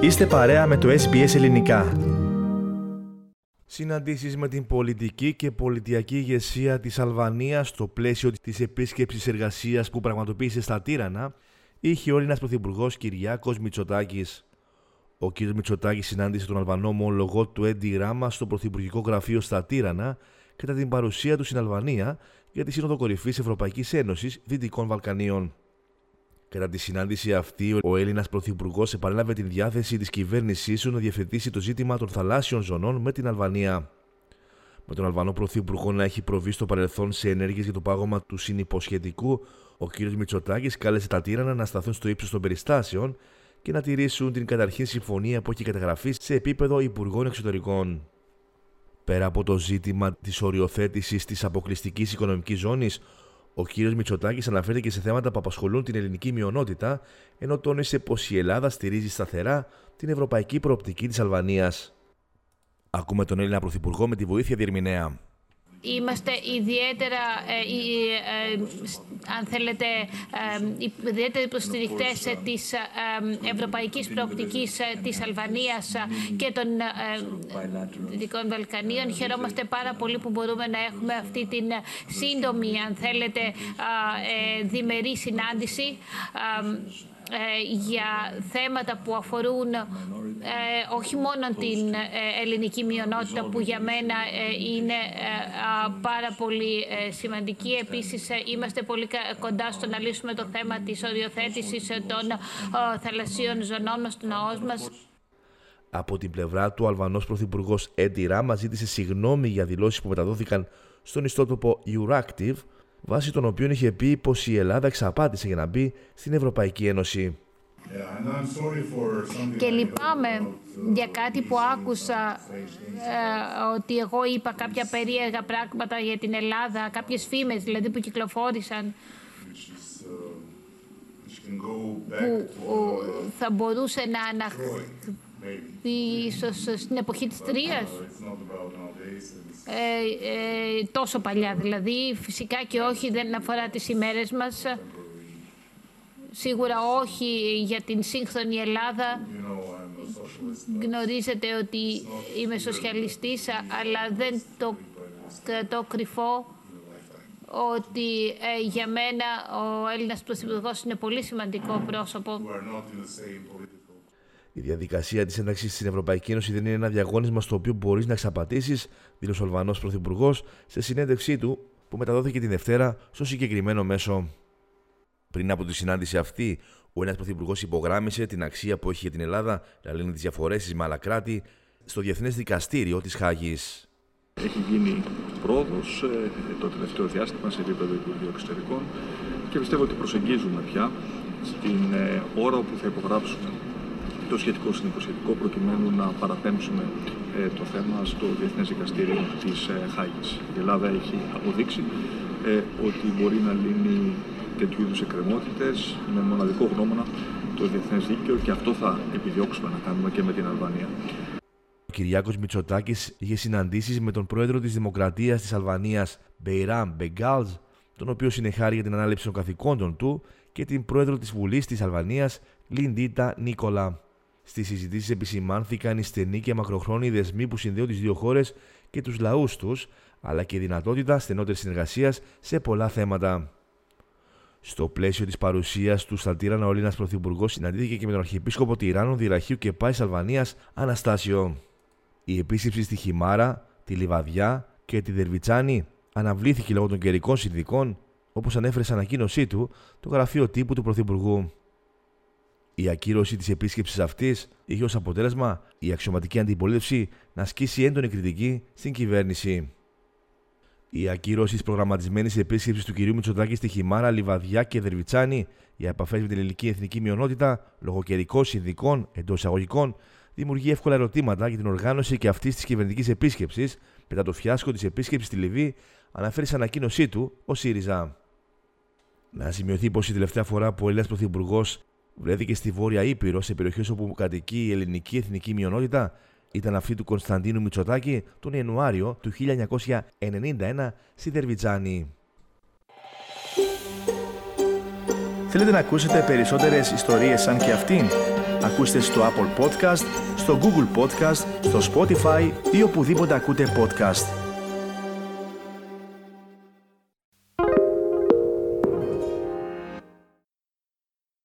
Είστε παρέα με το SBS Ελληνικά. Συναντήσεις με την πολιτική και πολιτιακή ηγεσία της Αλβανίας στο πλαίσιο της επίσκεψης εργασίας που πραγματοποίησε στα Τύρανα είχε ο Έλληνας Πρωθυπουργός Κυριάκος Μητσοτάκης. Ο κ. Μητσοτάκης συνάντησε τον Αλβανό ομολογό του Έντι Ράμα στο Πρωθυπουργικό Γραφείο στα Τύρανα κατά την παρουσία του στην Αλβανία για τη Σύνοδο Κορυφής Ευρωπαϊκής Ένωσης Δυτικών Βαλκανίων. Κατά τη συνάντηση αυτή, ο Έλληνας Πρωθυπουργός επανέλαβε την διάθεση της κυβέρνησής του να διευθετήσει το ζήτημα των θαλάσσιων ζωνών με την Αλβανία. Με τον Αλβανό Πρωθυπουργό να έχει προβεί στο παρελθόν σε ενέργειες για το πάγωμα του συνυποσχετικού, ο κ. Μητσοτάκης κάλεσε τα τύρανα να σταθούν στο ύψος των περιστάσεων και να τηρήσουν την καταρχήν συμφωνία που έχει καταγραφεί σε επίπεδο Υπουργών Εξωτερικών. Πέρα από το ζήτημα της οριοθέτησης της αποκλειστικής οικονομικής ζώνης, ο κ. Μητσοτάκης αναφέρεται και σε θέματα που απασχολούν την ελληνική μειονότητα, ενώ τόνισε πως η Ελλάδα στηρίζει σταθερά την ευρωπαϊκή προοπτική της Αλβανίας. Ακούμε τον Έλληνα Πρωθυπουργό με τη βοήθεια διερμηνέα. Είμαστε ιδιαίτερα, ε, ε, αν θέλετε, ε, ιδιαίτερα υποστηρικτές της ευρωπαϊκής προοπτικής της Αλβανίας και των Δυτικών Βαλκανίων. Χαιρόμαστε πάρα πολύ που μπορούμε να έχουμε αυτή την σύντομη, αν θέλετε, διμερή συνάντηση ε, για θέματα που αφορούν ε, όχι μόνο την ε, ελληνική μειονότητα που για μένα είναι πάρα πολύ σημαντική. Επίσης είμαστε πολύ κοντά στο να λύσουμε το θέμα της οριοθέτησης των θαλασσίων ζωνών στο ναός μας. Από την πλευρά του, ο Αλβανός Πρωθυπουργός Έντι Ράμα ζήτησε συγγνώμη για δηλώσεις που μεταδόθηκαν στον ιστότοπο Euractiv βάσει των οποίων είχε πει πως η Ελλάδα εξαπάτησε για να μπει στην Ευρωπαϊκή Ένωση. Και λυπάμαι για κάτι που άκουσα ε, ότι εγώ είπα κάποια περίεργα πράγματα για την Ελλάδα, κάποιες φήμες δηλαδή που κυκλοφόρησαν που θα μπορούσε να αναχθεί ίσως στην εποχή της Τρίας. Ε, ε, τόσο παλιά δηλαδή. Φυσικά και όχι, δεν αφορά τις ημέρες μας. Σίγουρα όχι για την σύγχρονη Ελλάδα. Γνωρίζετε ότι είμαι σοσιαλιστής, αλλά δεν το κρατώ κρυφό ότι ε, για μένα ο Έλληνας Πρωθυπουργός είναι πολύ σημαντικό πρόσωπο. Η διαδικασία της ένταξης στην Ευρωπαϊκή Ένωση δεν είναι ένα διαγώνισμα στο οποίο μπορείς να εξαπατήσεις, δήλωσε ο Αλβανός Πρωθυπουργός σε συνέντευξή του που μεταδόθηκε την Δευτέρα στο συγκεκριμένο μέσο. Πριν από τη συνάντηση αυτή, ο ένας Πρωθυπουργός υπογράμμισε την αξία που έχει για την Ελλάδα να λύνει τις διαφορές της με άλλα κράτη στο Διεθνές Δικαστήριο της Χάγης. Έχει γίνει πρόοδος ε, το τελευταίο διάστημα σε επίπεδο Υπουργείου Εξωτερικών και πιστεύω ότι προσεγγίζουμε πια στην ε, ώρα όπου θα υπογράψουμε το σχετικό συνυποσχετικό προκειμένου να παραπέμψουμε ε, το θέμα στο Διεθνές Δικαστήριο της ε, Χάγης. Η Ελλάδα έχει αποδείξει ε, ότι μπορεί να λύνει τέτοιου είδους εκκρεμότητες με μοναδικό γνώμονα το Διεθνές Δίκαιο και αυτό θα επιδιώξουμε να κάνουμε και με την Αλβανία. Ο Κυριάκος Μητσοτάκης είχε συναντήσεις με τον πρόεδρο της Δημοκρατίας της Αλβανίας, Μπεϊράμ Μπεγκάλζ, τον οποίο συνεχάρει για την ανάληψη των καθηκόντων του, και την πρόεδρο της Βουλής της Αλβανίας, Λιντίτα Νίκολα. Στις συζητήσεις επισημάνθηκαν οι στενοί και μακροχρόνιοι δεσμοί που συνδέουν τις δύο χώρες και τους λαούς τους, αλλά και η δυνατότητα στενότερης συνεργασίας σε πολλά θέματα. Στο πλαίσιο της παρουσίας του στα Τύρανα, ο Έλληνα Πρωθυπουργός συναντήθηκε και με τον Αρχιεπίσκοπο Τυράννων, Δυραχείου και Πάη Αλβανία, Αναστάσιο. Η επίσκεψη στη Χιμάρα, τη Λιβαδιά και τη Δερβιτσάνη αναβλήθηκε λόγω των καιρικών συνδικών, όπως ανέφερε σε ανακοίνωσή του το γραφείο τύπου του Πρωθυπουργού. Η ακύρωση της επίσκεψης αυτής είχε ως αποτέλεσμα η αξιωματική αντιπολίτευση να ασκήσει έντονη κριτική στην κυβέρνηση. Η ακύρωση της προγραμματισμένης επίσκεψης του κ. Μητσοτάκη στη Χιμάρα, Λιβαδιά και Δερβιτσάνη για επαφές με την ελληνική εθνική μειονότητα, λόγω καιρικών συνδικών εντός εισαγωγικών, δημιουργεί εύκολα ερωτήματα για την οργάνωση και αυτή της κυβερνητικής επίσκεψης μετά το φιάσκο της επίσκεψης στη Λιβύη, αναφέρει σε ανακοίνωσή του ο ΣΥΡΙΖΑ. Να σημειωθεί πως η τελευταία φορά που ο Έλληνας Πρωθυπουργός βρέθηκε στη Βόρεια Ήπειρο, σε περιοχές όπου κατοικεί η ελληνική εθνική μειονότητα, ήταν αυτή του Κωνσταντίνου Μητσοτάκη τον Ιανουάριο του 1991 στη Δερβιτζάνη. Θέλετε να ακούσετε περισσότερες ιστορίες σαν και αυτήν; Ακούστε στο Apple Podcast, στο Google Podcast, στο Spotify ή οπουδήποτε ακούτε podcast.